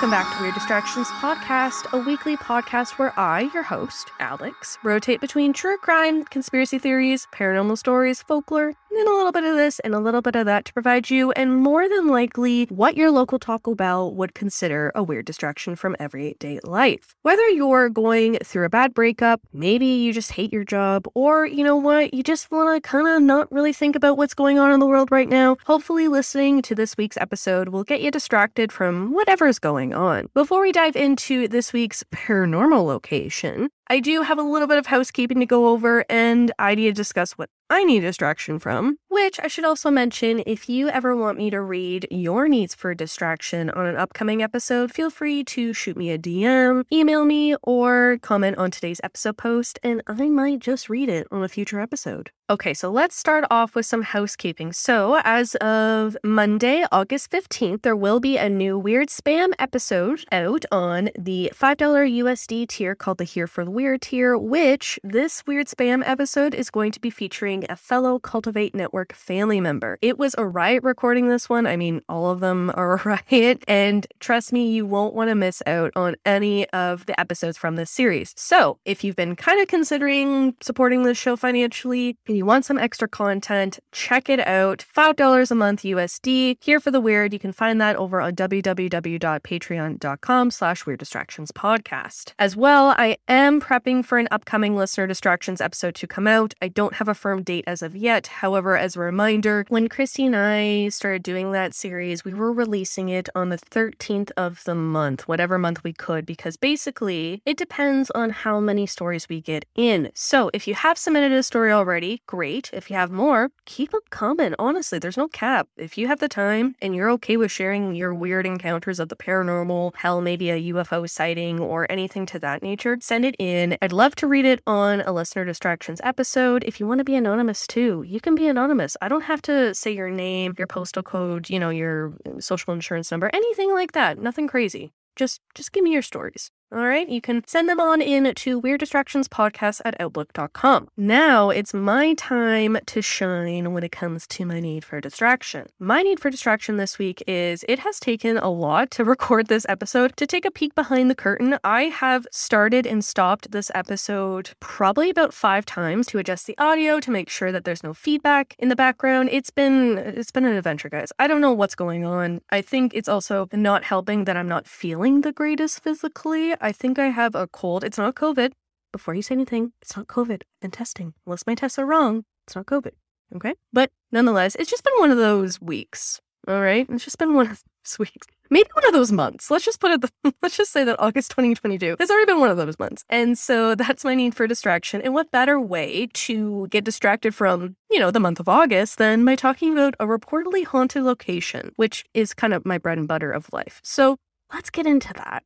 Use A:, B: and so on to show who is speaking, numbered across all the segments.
A: Welcome back to Weird Distractions Podcast, a weekly podcast where I, your host, Alex, rotate between true crime, conspiracy theories, paranormal stories, folklore, and a little bit of this and a little bit of that to provide you, and more than likely, what your local Taco Bell would consider a weird distraction from everyday life. Whether you're going through a bad breakup, maybe you just hate your job, or you know what, you just want to kind of not really think about what's going on in the world right now, hopefully listening to this week's episode will get you distracted from whatever's going on. Before we dive into this week's paranormal location, I do have a little bit of housekeeping to go over, and I need to discuss what I need distraction from. Which I should also mention if you ever want me to read your needs for distraction on an upcoming episode, feel free to shoot me a DM, email me, or comment on today's episode post, and I might just read it on a future episode. Okay, so let's start off with some housekeeping. So, as of Monday, August 15th, there will be a new Weird Spam episode out on the $5 USD tier called the Here for the tier, which this Weird Spam episode is going to be featuring a fellow Cultivate Network family member. It was a riot recording this one. I mean, all of them are a riot, and trust me, you won't want to miss out on any of the episodes from this series. So, if you've been kind of considering supporting this show financially and you want some extra content, check it out. $5 a month USD. Here for the weird. You can find that over on www.patreon.com slash weird distractions podcast. As well, I am prepping for an upcoming listener distractions episode to come out. I don't have a firm date as of yet. However, as a reminder, when Christy and I started doing that series, we were releasing it on the 13th of the month, whatever month we could, because basically it depends on how many stories we get in. So if you have submitted a story already, great. If you have more, keep them coming. Honestly, there's no cap. If you have the time and you're okay with sharing your weird encounters of the paranormal, hell, maybe a UFO sighting or anything to that nature, send it in. I'd love to read it on a listener distractions episode. If you want to be anonymous too, you can be anonymous. I don't have to say your name, your postal code, you know, your uh, social insurance number, anything like that. Nothing crazy. Just just give me your stories. All right, you can send them on in to Weird Distractions Podcast at Outlook.com. Now it's my time to shine when it comes to my need for distraction. My need for distraction this week is it has taken a lot to record this episode. To take a peek behind the curtain, I have started and stopped this episode probably about five times to adjust the audio to make sure that there's no feedback in the background. It's been it's been an adventure, guys. I don't know what's going on. I think it's also not helping that I'm not feeling the greatest physically. I think I have a cold. It's not COVID. Before you say anything, it's not COVID. And testing. Unless my tests are wrong, it's not COVID. Okay? But nonetheless, it's just been one of those weeks. All right? It's just been one of those weeks. Maybe one of those months. Let's just put it, the, let's just say that August 2022 has already been one of those months. And so that's my need for distraction. And what better way to get distracted from, you know, the month of August than by talking about a reportedly haunted location, which is kind of my bread and butter of life. So let's get into that.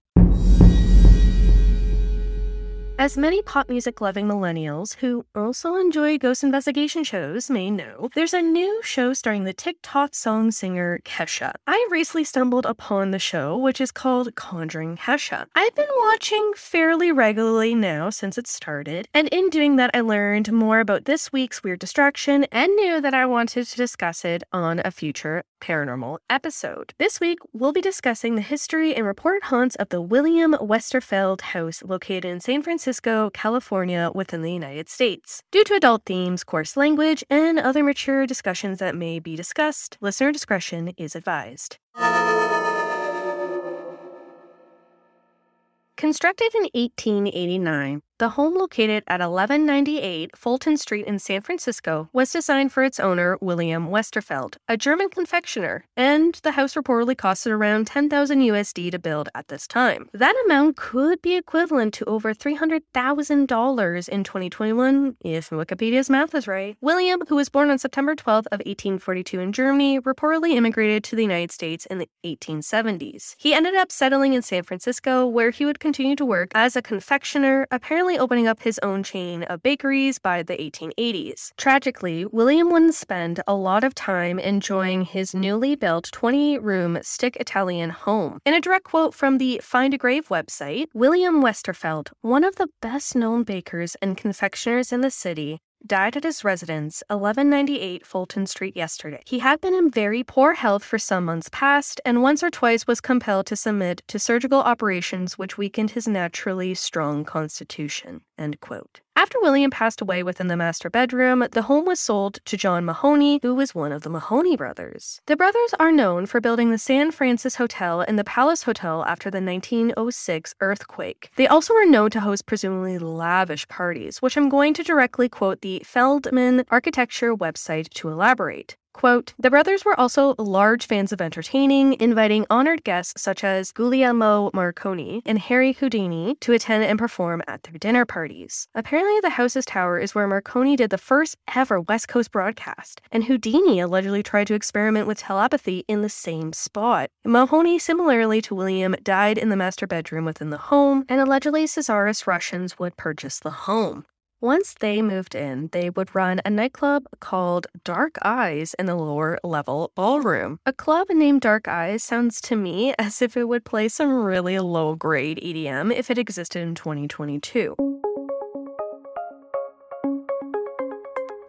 A: As many pop music loving millennials who also enjoy ghost investigation shows may know, there's a new show starring the TikTok song singer Kesha. I recently stumbled upon the show, which is called Conjuring Kesha. I've been watching fairly regularly now since it started, and in doing that, I learned more about this week's weird distraction and knew that I wanted to discuss it on a future paranormal episode. This week, we'll be discussing the history and reported haunts of the William Westerfeld House located in San Francisco, California, within the United States. Due to adult themes, coarse language, and other mature discussions that may be discussed, listener discretion is advised. Constructed in 1889, the home located at 1198 Fulton Street in San Francisco was designed for its owner, William Westerfeld, a German confectioner, and the house reportedly costed around 10,000 USD to build at this time. That amount could be equivalent to over $300,000 in 2021 if Wikipedia's math is right. William, who was born on September 12th of 1842 in Germany, reportedly immigrated to the United States in the 1870s. He ended up settling in San Francisco where he would continue to work as a confectioner, apparently finally opening up his own chain of bakeries by the 1880s. Tragically, William wouldn't spend a lot of time enjoying his newly built 20 room stick Italian home. In a direct quote from the Find a Grave website, William Westerfeld, one of the best known bakers and confectioners in the city, died at his residence, 1198 Fulton Street, yesterday. He had been in very poor health for some months past, and once or twice was compelled to submit to surgical operations which weakened his naturally strong constitution. End quote. After William passed away within the master bedroom, the home was sold to John Mahoney, who was one of the Mahoney brothers. The brothers are known for building the San Francis Hotel and the Palace Hotel after the 1906 earthquake. They also were known to host presumably lavish parties, which I'm going to directly quote the Feldman Architecture website to elaborate. Quote, the brothers were also large fans of entertaining, inviting honored guests such as Guglielmo Marconi and Harry Houdini to attend and perform at their dinner parties. Apparently, the house's tower is where Marconi did the first ever West Coast broadcast, and Houdini allegedly tried to experiment with telepathy in the same spot. Mahoney, similarly to William, died in the master bedroom within the home, and allegedly Czarist Russians would purchase the home. Once they moved in, they would run a nightclub called Dark Eyes in the lower level ballroom. A club named Dark Eyes sounds to me as if it would play some really low grade EDM if it existed in 2022.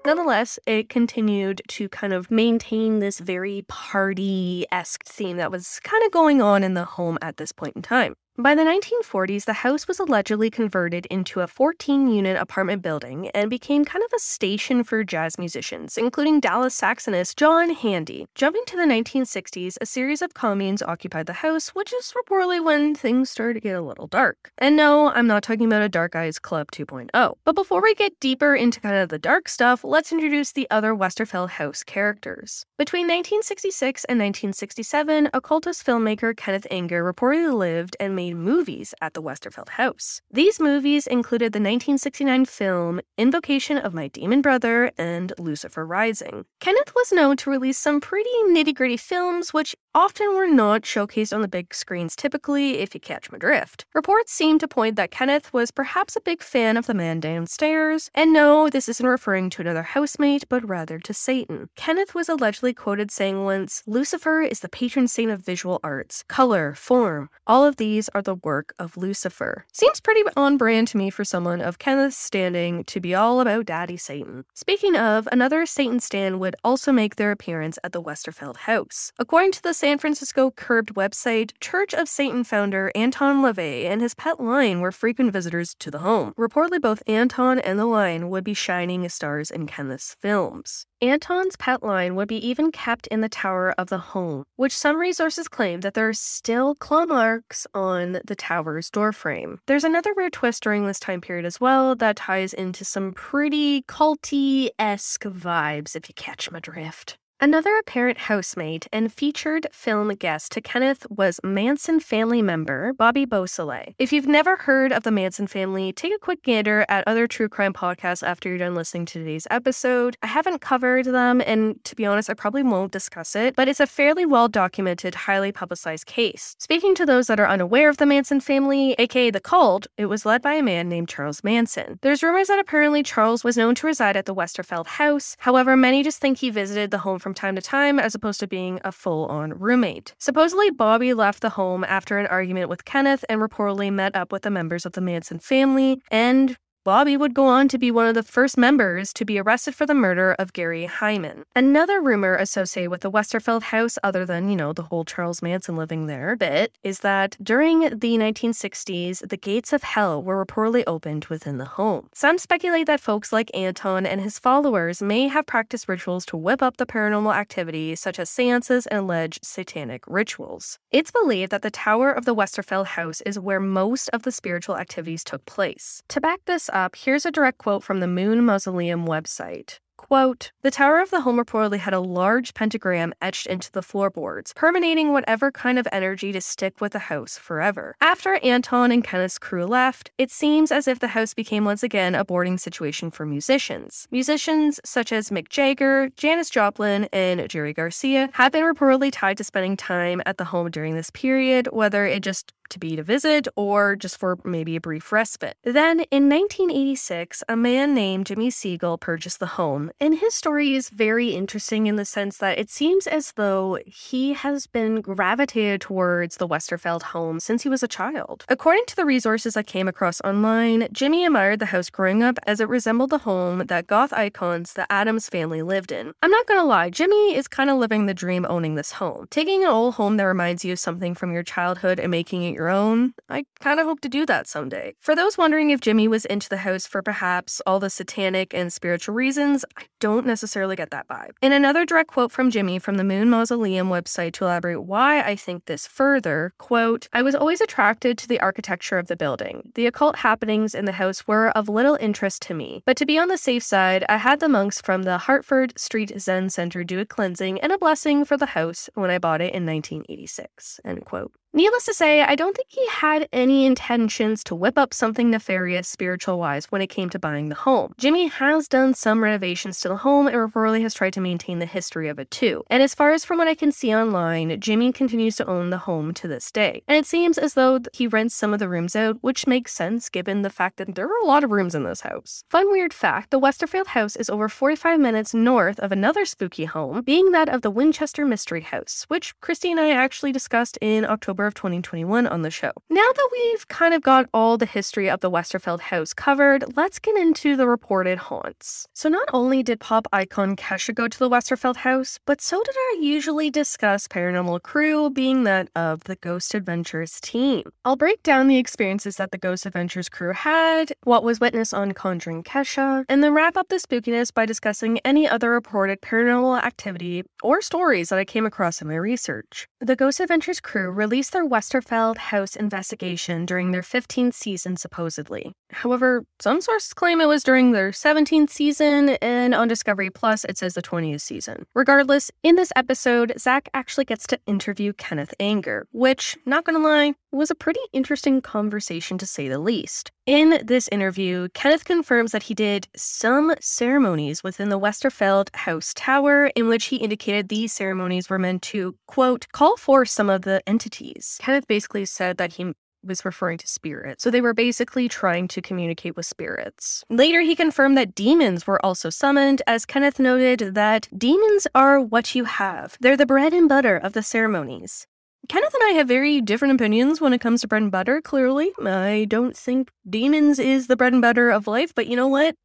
A: Nonetheless, it continued to kind of maintain this very party esque theme that was kind of going on in the home at this point in time. By the 1940s, the house was allegedly converted into a 14 unit apartment building and became kind of a station for jazz musicians, including Dallas saxonist John Handy. Jumping to the 1960s, a series of communes occupied the house, which is reportedly when things started to get a little dark. And no, I'm not talking about a Dark Eyes Club 2.0. But before we get deeper into kind of the dark stuff, let's introduce the other Westerfeld House characters. Between 1966 and 1967, occultist filmmaker Kenneth Anger reportedly lived and made movies at the Westerfeld house. These movies included the 1969 film Invocation of My Demon Brother and Lucifer Rising. Kenneth was known to release some pretty nitty gritty films, which often were not showcased on the big screens typically, if you catch my drift. Reports seem to point that Kenneth was perhaps a big fan of The Man Downstairs, and no, this isn't referring to another housemate, but rather to Satan. Kenneth was allegedly quoted saying once, Lucifer is the patron saint of visual arts, color, form. All of these are the work of Lucifer. Seems pretty on brand to me for someone of Kenneth's standing to be all about Daddy Satan. Speaking of, another Satan stand would also make their appearance at the Westerfeld house. According to the San Francisco Curbed website, Church of Satan founder Anton LaVey and his pet lion were frequent visitors to the home. Reportedly, both Anton and the lion would be shining stars in Kenneth's films. Anton's pet lion would be even kept in the tower of the home, which some resources claim that there are still claw marks on the tower's doorframe. There's another weird twist during this time period as well that ties into some pretty culty esque vibes, if you catch my drift. Another apparent housemate and featured film guest to Kenneth was Manson family member Bobby Beausoleil. If you've never heard of the Manson family, take a quick gander at other true crime podcasts after you're done listening to today's episode. I haven't covered them, and to be honest, I probably won't discuss it, but it's a fairly well documented, highly publicized case. Speaking to those that are unaware of the Manson family, aka the cult, it was led by a man named Charles Manson. There's rumors that apparently Charles was known to reside at the Westerfeld house, however, many just think he visited the home from time to time as opposed to being a full on roommate. Supposedly, Bobby left the home after an argument with Kenneth and reportedly met up with the members of the Manson family and Bobby would go on to be one of the first members to be arrested for the murder of Gary Hinman. Another rumor associated with the Westerfeld house, other than, you know, the whole Charles Manson living there bit, is that during the 1960s, the gates of hell were reportedly opened within the home. Some speculate that folks like Anton and his followers may have practiced rituals to whip up the paranormal activity, such as seances and alleged satanic rituals. It's believed that the tower of the Westerfeld house is where most of the spiritual activities took place. To back this up, here's a direct quote from the Moon Mausoleum website. Quote, the Tower of the Home reportedly had a large pentagram etched into the floorboards, permeating whatever kind of energy to stick with the house forever. After Anton and Kenneth's crew left, it seems as if the house became once again a boarding situation for musicians. Musicians such as Mick Jagger, Janis Joplin, and Jerry Garcia have been reportedly tied to spending time at the home during this period, whether it just to be to visit or just for maybe a brief respite. Then in 1986, a man named Jimmy Siegel purchased the home, and his story is very interesting in the sense that it seems as though he has been gravitated towards the Westerfeld home since he was a child. According to the resources I came across online, Jimmy admired the house growing up as it resembled the home that goth icons the Addams family lived in. I'm not gonna lie, Jimmy is kind of living the dream owning this home. Taking an old home that reminds you of something from your childhood and making it your own, I kind of hope to do that someday. For those wondering if Jimmy was into the house for perhaps all the satanic and spiritual reasons, I don't necessarily get that vibe. In another direct quote from Jimmy from the Moon Mausoleum website to elaborate why I think this further, quote, I was always attracted to the architecture of the building. The occult happenings in the house were of little interest to me, but to be on the safe side, I had the monks from the Hartford Street Zen Center do a cleansing and a blessing for the house when I bought it in 1986, end quote. Needless to say, I don't think he had any intentions to whip up something nefarious spiritual wise when it came to buying the home. Jimmy has done some renovations to the home and reportedly has tried to maintain the history of it too. And as far as from what I can see online, Jimmy continues to own the home to this day. And it seems as though he rents some of the rooms out, which makes sense given the fact that there are a lot of rooms in this house. Fun weird fact the Westerfeld house is over 45 minutes north of another spooky home, being that of the Winchester Mystery House, which Christy and I actually discussed in October of 2021 on the show. Now that we've kind of got all the history of the Westerfeld house covered, let's get into the reported haunts. So, not only did pop icon Kesha go to the Westerfeld house, but so did our usually discussed paranormal crew, being that of the Ghost Adventures team. I'll break down the experiences that the Ghost Adventures crew had, what was witnessed on Conjuring Kesha, and then wrap up the spookiness by discussing any other reported paranormal activity or stories that I came across in my research. The Ghost Adventures crew released their Westerfeld house investigation during their 15th season, supposedly. However, some sources claim it was during their 17th season, and on Discovery Plus, it says the 20th season. Regardless, in this episode, Zach actually gets to interview Kenneth Anger, which, not gonna lie, was a pretty interesting conversation to say the least. In this interview, Kenneth confirms that he did some ceremonies within the Westerfeld House Tower, in which he indicated these ceremonies were meant to, quote, call for some of the entities. Kenneth basically said that he was referring to spirits. So they were basically trying to communicate with spirits. Later, he confirmed that demons were also summoned, as Kenneth noted that demons are what you have. They're the bread and butter of the ceremonies. Kenneth and I have very different opinions when it comes to bread and butter, clearly. I don't think demons is the bread and butter of life, but you know what?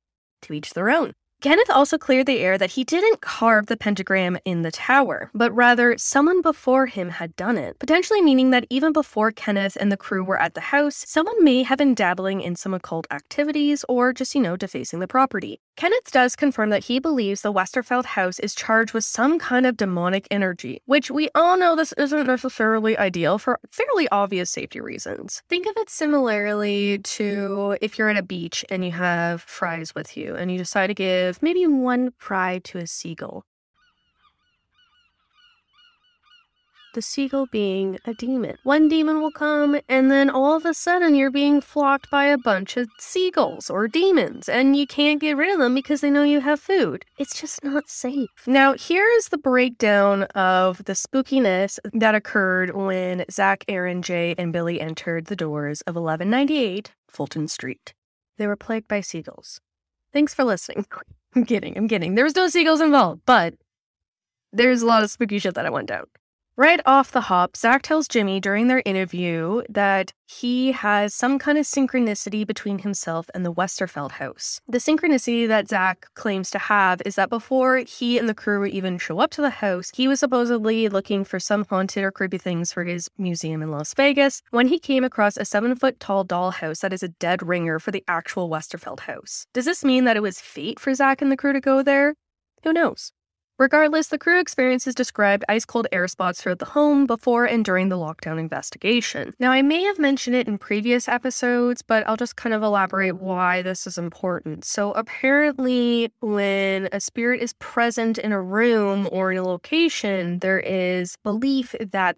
A: To each their own. Kenneth also cleared the air that he didn't carve the pentagram in the tower, but rather someone before him had done it, potentially meaning that even before Kenneth and the crew were at the house, someone may have been dabbling in some occult activities or just, you know, defacing the property. Kenneth does confirm that he believes the Westerfeld house is charged with some kind of demonic energy, which we all know this isn't necessarily ideal for fairly obvious safety reasons. Think of it similarly to if you're at a beach and you have fries with you and you decide to give maybe one fry to a seagull. the seagull being a demon. One demon will come, and then all of a sudden you're being flocked by a bunch of seagulls or demons, and you can't get rid of them because they know you have food. It's just not safe. Now, here is the breakdown of the spookiness that occurred when Zach, Aaron, Jay, and Billy entered the doors of 1198 Fulton Street. They were plagued by seagulls. Thanks for listening. I'm kidding, I'm kidding. There was no seagulls involved, but there's a lot of spooky shit that I went down. Right off the hop, Zach tells Jimmy during their interview that he has some kind of synchronicity between himself and the Westerfeld house. The synchronicity that Zach claims to have is that before he and the crew would even show up to the house, he was supposedly looking for some haunted or creepy things for his museum in Las Vegas when he came across a seven foot tall dollhouse that is a dead ringer for the actual Westerfeld house. Does this mean that it was fate for Zach and the crew to go there? Who knows? Regardless, the crew experiences described ice cold air spots throughout the home before and during the lockdown investigation. Now, I may have mentioned it in previous episodes, but I'll just kind of elaborate why this is important. So, apparently, when a spirit is present in a room or in a location, there is belief that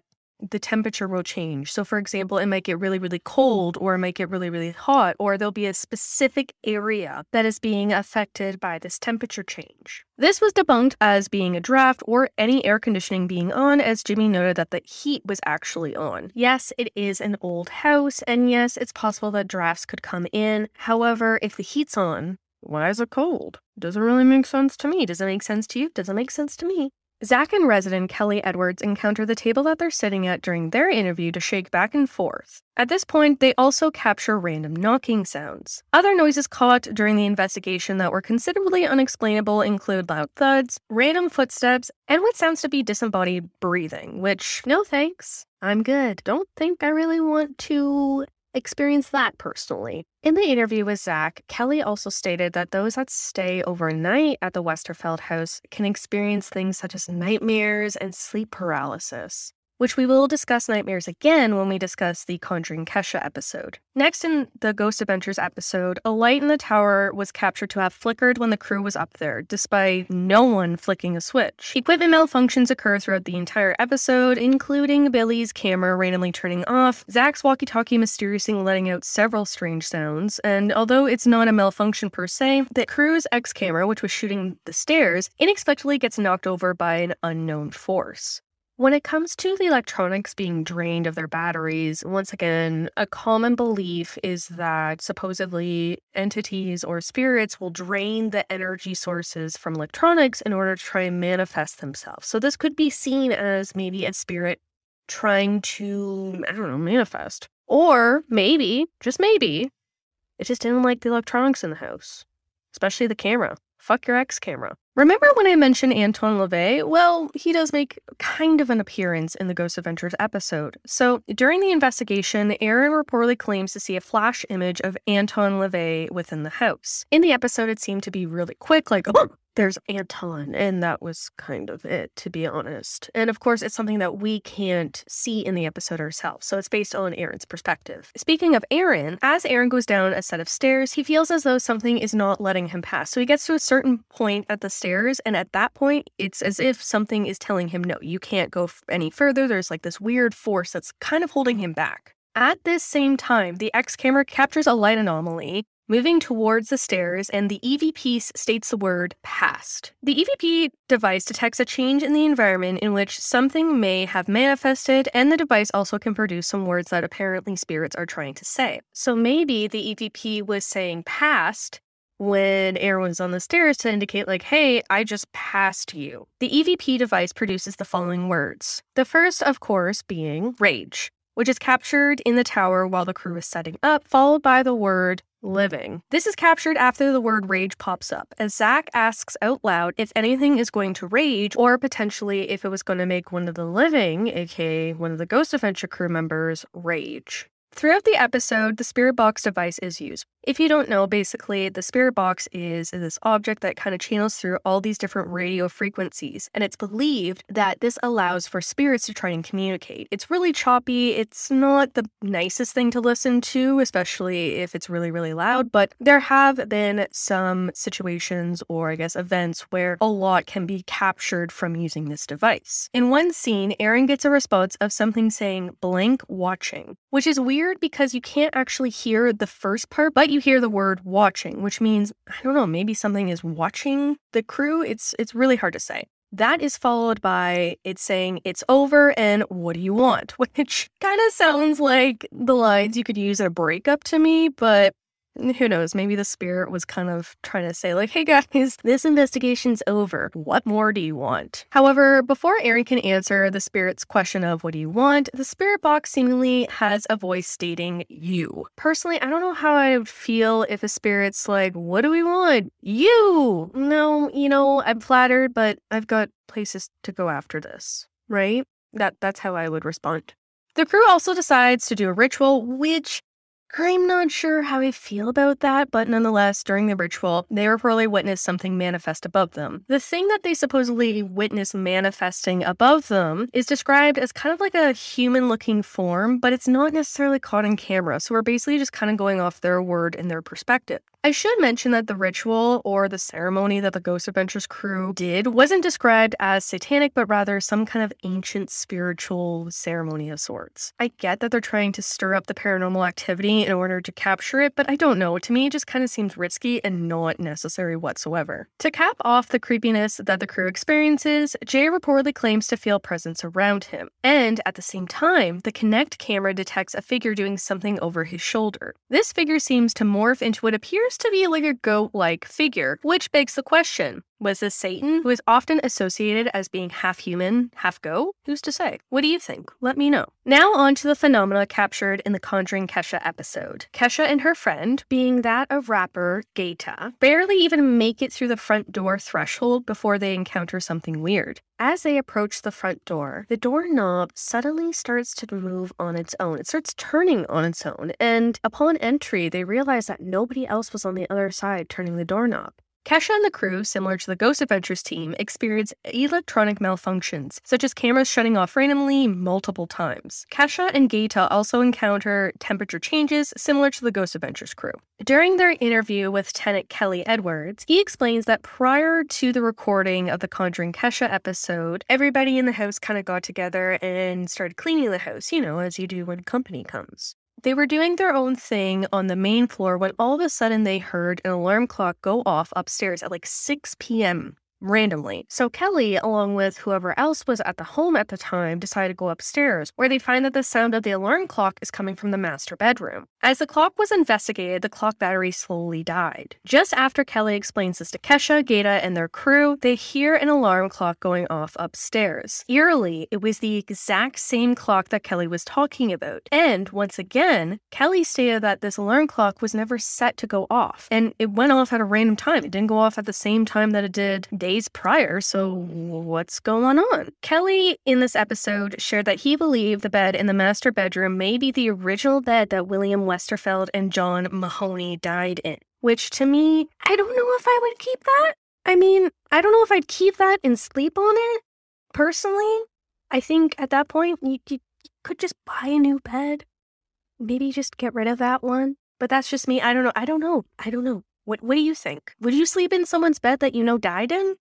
A: the temperature will change. So, for example, it might get really, really mm. cold, or it might get really, really hot, or there'll be a specific area that is being affected by this temperature change. This was debunked as being a draft or any air conditioning being on, as Jimmy noted that the heat was actually on. Yes, it is an old house, and yes, it's possible that drafts could come in. However, if the heat's on, why is it cold? Doesn't really make sense to me. Does it make sense to you? Doesn't make sense to me. Zach and resident Kelly Edwards encounter the table that they're sitting at during their interview to shake back and forth. At this point, they also capture random knocking sounds. Other noises caught during the investigation that were considerably unexplainable include loud thuds, random footsteps, and what sounds to be disembodied breathing, which, no thanks. I'm good. Don't think I really want to experienced that personally. In the interview with Zach, Kelly also stated that those that stay overnight at the Westerfeld house can experience things such as nightmares and sleep paralysis which we will discuss nightmares again when we discuss the Conjuring Kesha episode. Next, in the Ghost Adventures episode, a light in the tower was captured to have flickered when the crew was up there, despite no one flicking a switch. Equipment malfunctions occur throughout the entire episode, including Billy's camera randomly turning off, Zach's walkie talkie mysteriously letting out several strange sounds, and although it's not a malfunction per se, the crew's X camera, which was shooting the stairs, inexplicably gets knocked over by an unknown force. When it comes to the electronics being drained of their batteries, once again, a common belief is that supposedly entities or spirits will drain the energy sources from electronics in order to try and manifest themselves. So this could be seen as maybe a spirit trying to, I don't know, manifest. Or maybe, just maybe, it just didn't like the electronics in the house, especially the camera. Fuck your X camera. Remember when I mentioned Anton LaVey? Well, he does make kind of an appearance in the Ghost Adventures episode. So, during the investigation, Aaron reportedly claims to see a flash image of Anton LaVey within the house. In the episode, it seemed to be really quick, like, oh, there's Anton, and that was kind of it, to be honest. And of course, it's something that we can't see in the episode ourselves, so it's based on Aaron's perspective. Speaking of Aaron, as Aaron goes down a set of stairs, he feels as though something is not letting him pass. So he gets to a certain point at the stairs, and at that point, it's as if something is telling him, no, you can't go any further. There's like this weird force that's kind of holding him back. At this same time, the X camera captures a light anomaly moving towards the stairs, and the EVP states the word past. The EVP device detects a change in the environment in which something may have manifested, and the device also can produce some words that apparently spirits are trying to say. So maybe the EVP was saying past when Aaron was on the stairs to indicate, like, hey, I just passed you. The EVP device produces the following words. The first, of course, being rage, which is captured in the tower while the crew is setting up, followed by the word living. This is captured after the word rage pops up, as Zach asks out loud if anything is going to rage, or potentially if it was going to make one of the living, aka one of the Ghost Adventure crew members, rage. Throughout the episode, the spirit box device is used. If you don't know, basically, the spirit box is this object that kind of channels through all these different radio frequencies, and it's believed that this allows for spirits to try and communicate. It's really choppy, it's not the nicest thing to listen to, especially if it's really, really loud, but there have been some situations or I guess events where a lot can be captured from using this device. In one scene, Aaron gets a response of something saying blank watching, which is weird because you can't actually hear the first part, but you hear the word watching, which means I don't know, maybe something is watching the crew. It's it's really hard to say. That is followed by it saying it's over and what do you want? Which kind of sounds like the lines you could use in a breakup to me, but who knows? Maybe the spirit was kind of trying to say, like, hey guys, this investigation's over. What more do you want? However, before Aaron can answer the spirit's question of what do you want, the spirit box seemingly has a voice stating you. Personally, I don't know how I would feel if a spirit's like, what do we want? You! No, you know, I'm flattered, but I've got places to go after this, right? That that's how I would respond. The crew also decides to do a ritual, which I'm not sure how I feel about that, but nonetheless, during the ritual, they reportedly witnessed something manifest above them. The thing that they supposedly witnessed manifesting above them is described as kind of like a human looking form, but it's not necessarily caught in camera. So we're basically just kind of going off their word and their perspective. I should mention that the ritual or the ceremony that the Ghost Adventures crew did wasn't described as satanic, but rather some kind of ancient spiritual ceremony of sorts. I get that they're trying to stir up the paranormal activity in order to capture it, but I don't know. To me, it just kind of seems risky and not necessary whatsoever. To cap off the creepiness that the crew experiences, Jay reportedly claims to feel presence around him. And at the same time, the Kinect camera detects a figure doing something over his shoulder. This figure seems to morph into what appears to be like a goat like figure, which begs the question was this Satan, who is often associated as being half human, half goat? Who's to say? What do you think? Let me know. Now, on to the phenomena captured in the Conjuring Kesha episode. Kesha and her friend, being that of rapper Gata, barely even make it through the front door threshold before they encounter something weird. As they approach the front door, the doorknob suddenly starts to move on its own. It starts turning on its own, and upon entry, they realize that nobody else was on the other side turning the doorknob. Kesha and the crew, similar to the Ghost Adventures team, experience electronic malfunctions, such as cameras shutting off randomly multiple times. Kesha and Gata also encounter temperature changes similar to the Ghost Adventures crew. During their interview with tenant Kelly Edwards, he explains that prior to the recording of the Conjuring Kesha episode, everybody in the house kind of got together and started cleaning the house, you know, as you do when company comes. They were doing their own thing on the main floor when all of a sudden they heard an alarm clock go off upstairs at like 6 p.m randomly. So Kelly, along with whoever else was at the home at the time, decide to go upstairs, where they find that the sound of the alarm clock is coming from the master bedroom. As the clock was investigated, the clock battery slowly died. Just after Kelly explains this to Kesha, Gata, and their crew, they hear an alarm clock going off upstairs. Eerily, it was the exact same clock that Kelly was talking about. And once again, Kelly stated that this alarm clock was never set to go off, and it went off at a random time. It didn't go off at the same time that it did days days prior, so what's going on? Kelly, in this episode, shared that he believed the bed in the master bedroom may be the original bed that William Westerfeld and John Mahoney died in. Which to me, I don't know if I would keep that. I mean, I don't know if I'd keep that and sleep on it. Personally, I think at that point, you, you, you could just buy a new bed. Maybe just get rid of that one. But that's just me. I don't know. I don't know. I don't know. What what do you think? Would you sleep in someone's bed that you know died in?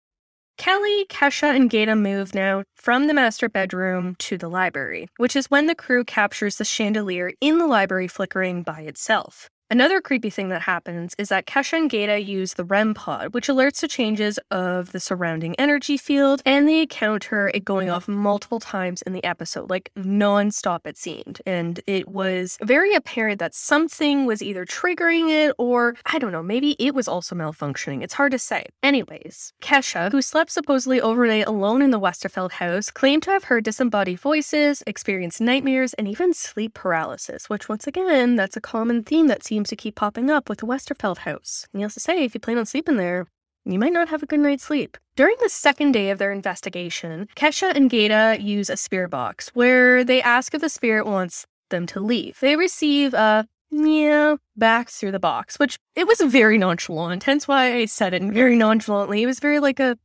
A: Kelly, Kesha, and Gata move now from the master bedroom to the library, which is when the crew captures the chandelier in the library flickering by itself. Another creepy thing that happens is that Kesha and Gata use the REM pod, which alerts to changes of the surrounding energy field, and they encounter it going off multiple times in the episode, like non-stop it seemed. And it was very apparent that something was either triggering it or, I don't know, maybe it was also malfunctioning. It's hard to say. Anyways, Kesha, who slept supposedly overnight alone in the Westerfeld house, claimed to have heard disembodied voices, experienced nightmares, and even sleep paralysis, which once again, that's a common theme that seems seems to keep popping up with the Westerfeld house. Needless to say, if you plan on sleeping there, you might not have a good night's sleep. During the second day of their investigation, Kesha and Gata use a spirit box where they ask if the spirit wants them to leave. They receive a yeah back through the box, which it was very nonchalant, hence why I said it very nonchalantly. It was very like a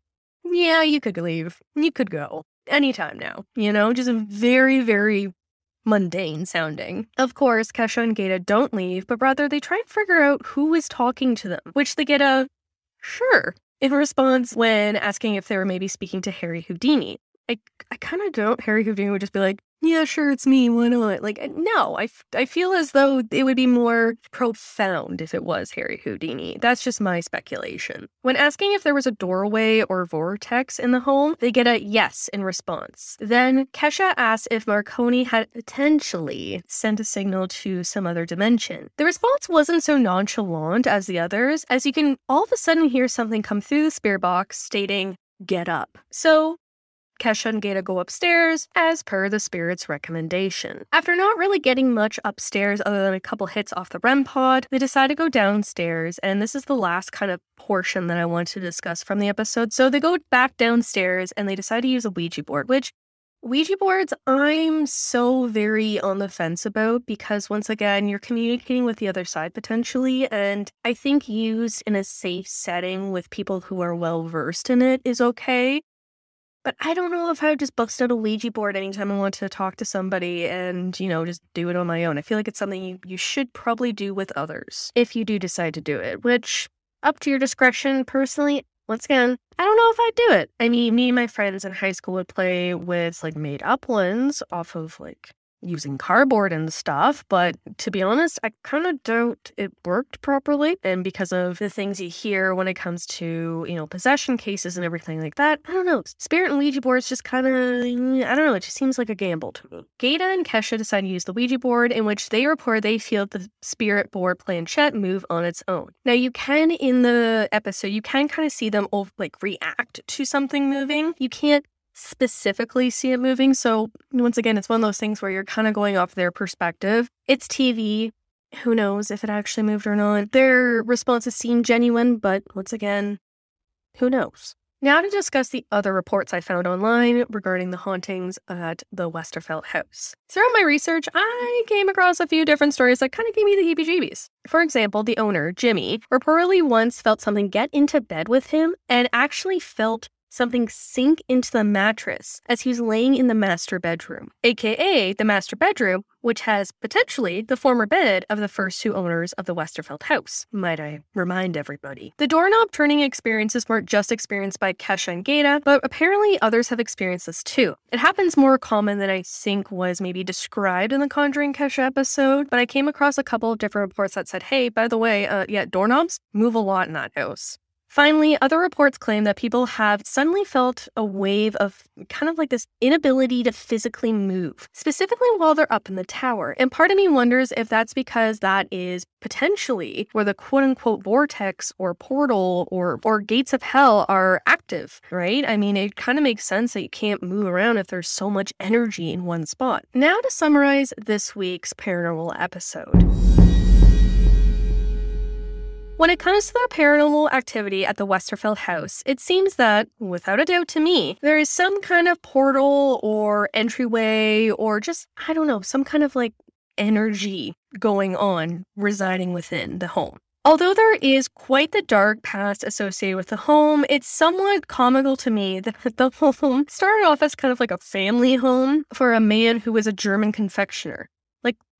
A: yeah, you could leave. You could go anytime now, you know, just a very, very mundane sounding. Of course, Kesha and Gata don't leave, but rather they try and figure out who is talking to them, which they get a sure in response when asking if they were maybe speaking to Harry Houdini. I, I kind of don't. Harry Houdini would just be like, yeah, sure, it's me. Why not? Like, uh, no, I, f- I feel as though it would be more profound if it was Harry Houdini. That's just my speculation. When asking if there was a doorway or vortex in the home, they get a yes in response. Then Kesha asks if Marconi had potentially sent a signal to some other dimension. The response wasn't so nonchalant as the others, as you can all of a sudden hear something come through the spirit box stating, get up. So Kesha and Gata go upstairs as per the spirit's recommendation. After not really getting much upstairs other than a couple hits off the REM pod, they decide to go downstairs, and this is the last kind of portion that I want to discuss from the episode. So they go back downstairs and they decide to use a Ouija board, which Ouija boards, I'm so very on the fence about because once again, you're communicating with the other side potentially. And I think used in a safe setting with people who are well versed in it is okay. But I don't know if I would just bust out a Ouija board anytime I want to talk to somebody and, you know, just do it on my own. I feel like it's something you, you should probably do with others if you do decide to do it, which up to your discretion. Personally, once again, I don't know if I'd do it. I mean, me and my friends in high school would play with like made up ones off of like using cardboard and stuff, but to be honest, I kind of doubt it worked properly. And because of the things you hear when it comes to, you know, possession cases and everything like that, I don't know. Spirit and Ouija boards just kind of, I don't know, it just seems like a gamble to me. Gata and Kesha decide to use the Ouija board, in which they report they feel the spirit board planchette move on its own. Now, you can, in the episode, you can kind of see them like react to something moving. You can't specifically see it moving. So, once again, it's one of those things where you're kind of going off their perspective. It's TV. Who knows if it actually moved or not? Their responses seem genuine, but once again, who knows? Now, to discuss the other reports I found online regarding the hauntings at the Westerfeld house. Throughout my research, I came across a few different stories that kind of gave me the heebie jeebies. For example, the owner, Jimmy, reportedly once felt something get into bed with him and actually felt something sink into the mattress as he was laying in the master bedroom, aka the master bedroom, which has potentially the former bed of the first two owners of the Westerfeld house, might I remind everybody. The doorknob turning experiences weren't just experienced by Kesha and Gata, but apparently others have experienced this too. It happens more common than I think was maybe described in the Conjuring Kesha episode, but I came across a couple of different reports that said, hey, by the way, uh, yeah, doorknobs move a lot in that house. Finally, other reports claim that people have suddenly felt a wave of kind of like this inability to physically move, specifically while they're up in the tower. And part of me wonders if that's because that is potentially where the quote unquote vortex or portal or, or gates of hell are active, right? I mean, it kind of makes sense that you can't move around if there's so much energy in one spot. Now, to summarize this week's paranormal episode. When it comes to the paranormal activity at the Westerfeld house, it seems that, without a doubt to me, there is some kind of portal or entryway or just, I don't know, some kind of like energy going on residing within the home. Although there is quite the dark past associated with the home, it's somewhat comical to me that the home started off as kind of like a family home for a man who was a German confectioner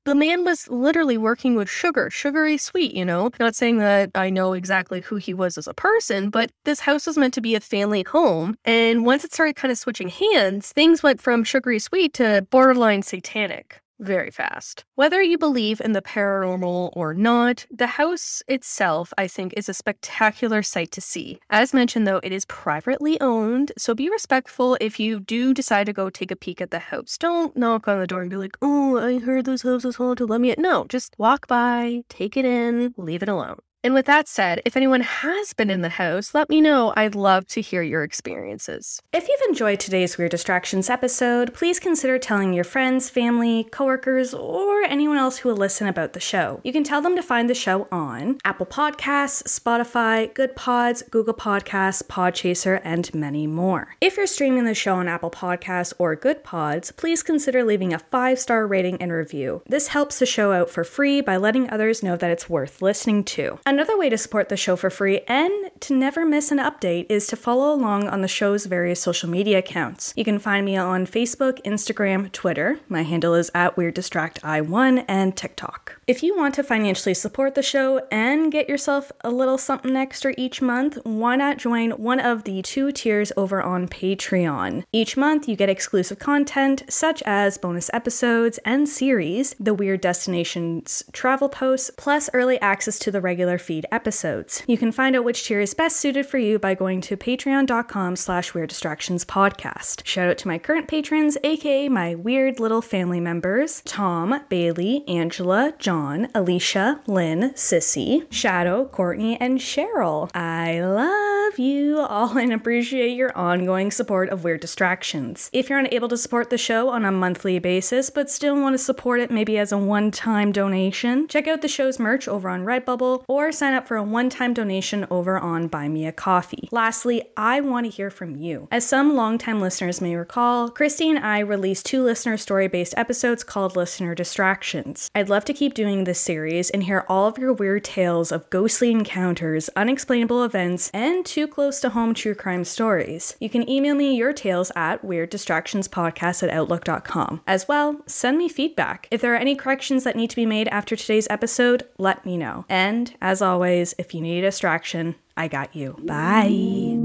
A: the man was literally working with sugar, sugary sweet, you know? Not saying that I know exactly who he was as a person, but this house was meant to be a family home. And once it started kind of switching hands, things went from sugary sweet to borderline satanic very fast. Whether you believe in the paranormal or not, the house itself, I think, is a spectacular sight to see. As mentioned, though, it is privately owned, so be respectful if you do decide to go take a peek at the house. Don't knock on the door and be like, oh, I heard this house is haunted, let me in. No, just walk by, take it in, leave it alone. And with that said, if anyone has been in the house, let me know. I'd love to hear your experiences.
B: If you've enjoyed today's Weird Distractions episode, please consider telling your friends, family, coworkers, or anyone else who will listen about the show. You can tell them to find the show on Apple Podcasts, Spotify, Goodpods, Google Podcasts, Podchaser, and many more. If you're streaming the show on Apple Podcasts or Goodpods, please consider leaving a five star rating and review. This helps the show out for free by letting others know that it's worth listening to. Another way to support the show for free and to never miss an update is to follow along on the show's various social media accounts. You can find me on Facebook, Instagram, Twitter. My handle is at WeirdDistractI1 and TikTok. If you want to financially support the show and get yourself a little something extra each month, why not join one of the two tiers over on Patreon? Each month, you get exclusive content such as bonus episodes and series, the Weird Destinations travel posts, plus early access to the regular feed episodes. You can find out which tier is best suited for you by going to patreon.com slash weird distractions podcast. Shout out to my current patrons, aka my weird little family members, Tom, Bailey, Angela, John, Alicia, Lynn, Sissy, Shadow, Courtney, and Cheryl. I love you all and appreciate your ongoing support of Weird Distractions. If you're unable to support the show on a monthly basis, but still want to support it maybe as a one-time donation, check out the show's merch over on Redbubble or or sign up for a one time donation over on Buy Me a Coffee. Lastly, I want to hear from you. As some longtime listeners may recall, Christy and I released two listener story based episodes called Listener Distractions. I'd love to keep doing this series and hear all of your weird tales of ghostly encounters, unexplainable events, and too close to home true crime stories. You can email me your tales at weirddistractionspodcast at outlook.com. As well, send me feedback. If there are any corrections that need to be made after today's episode, let me know. And as as always, if you need a distraction, I got you. Bye.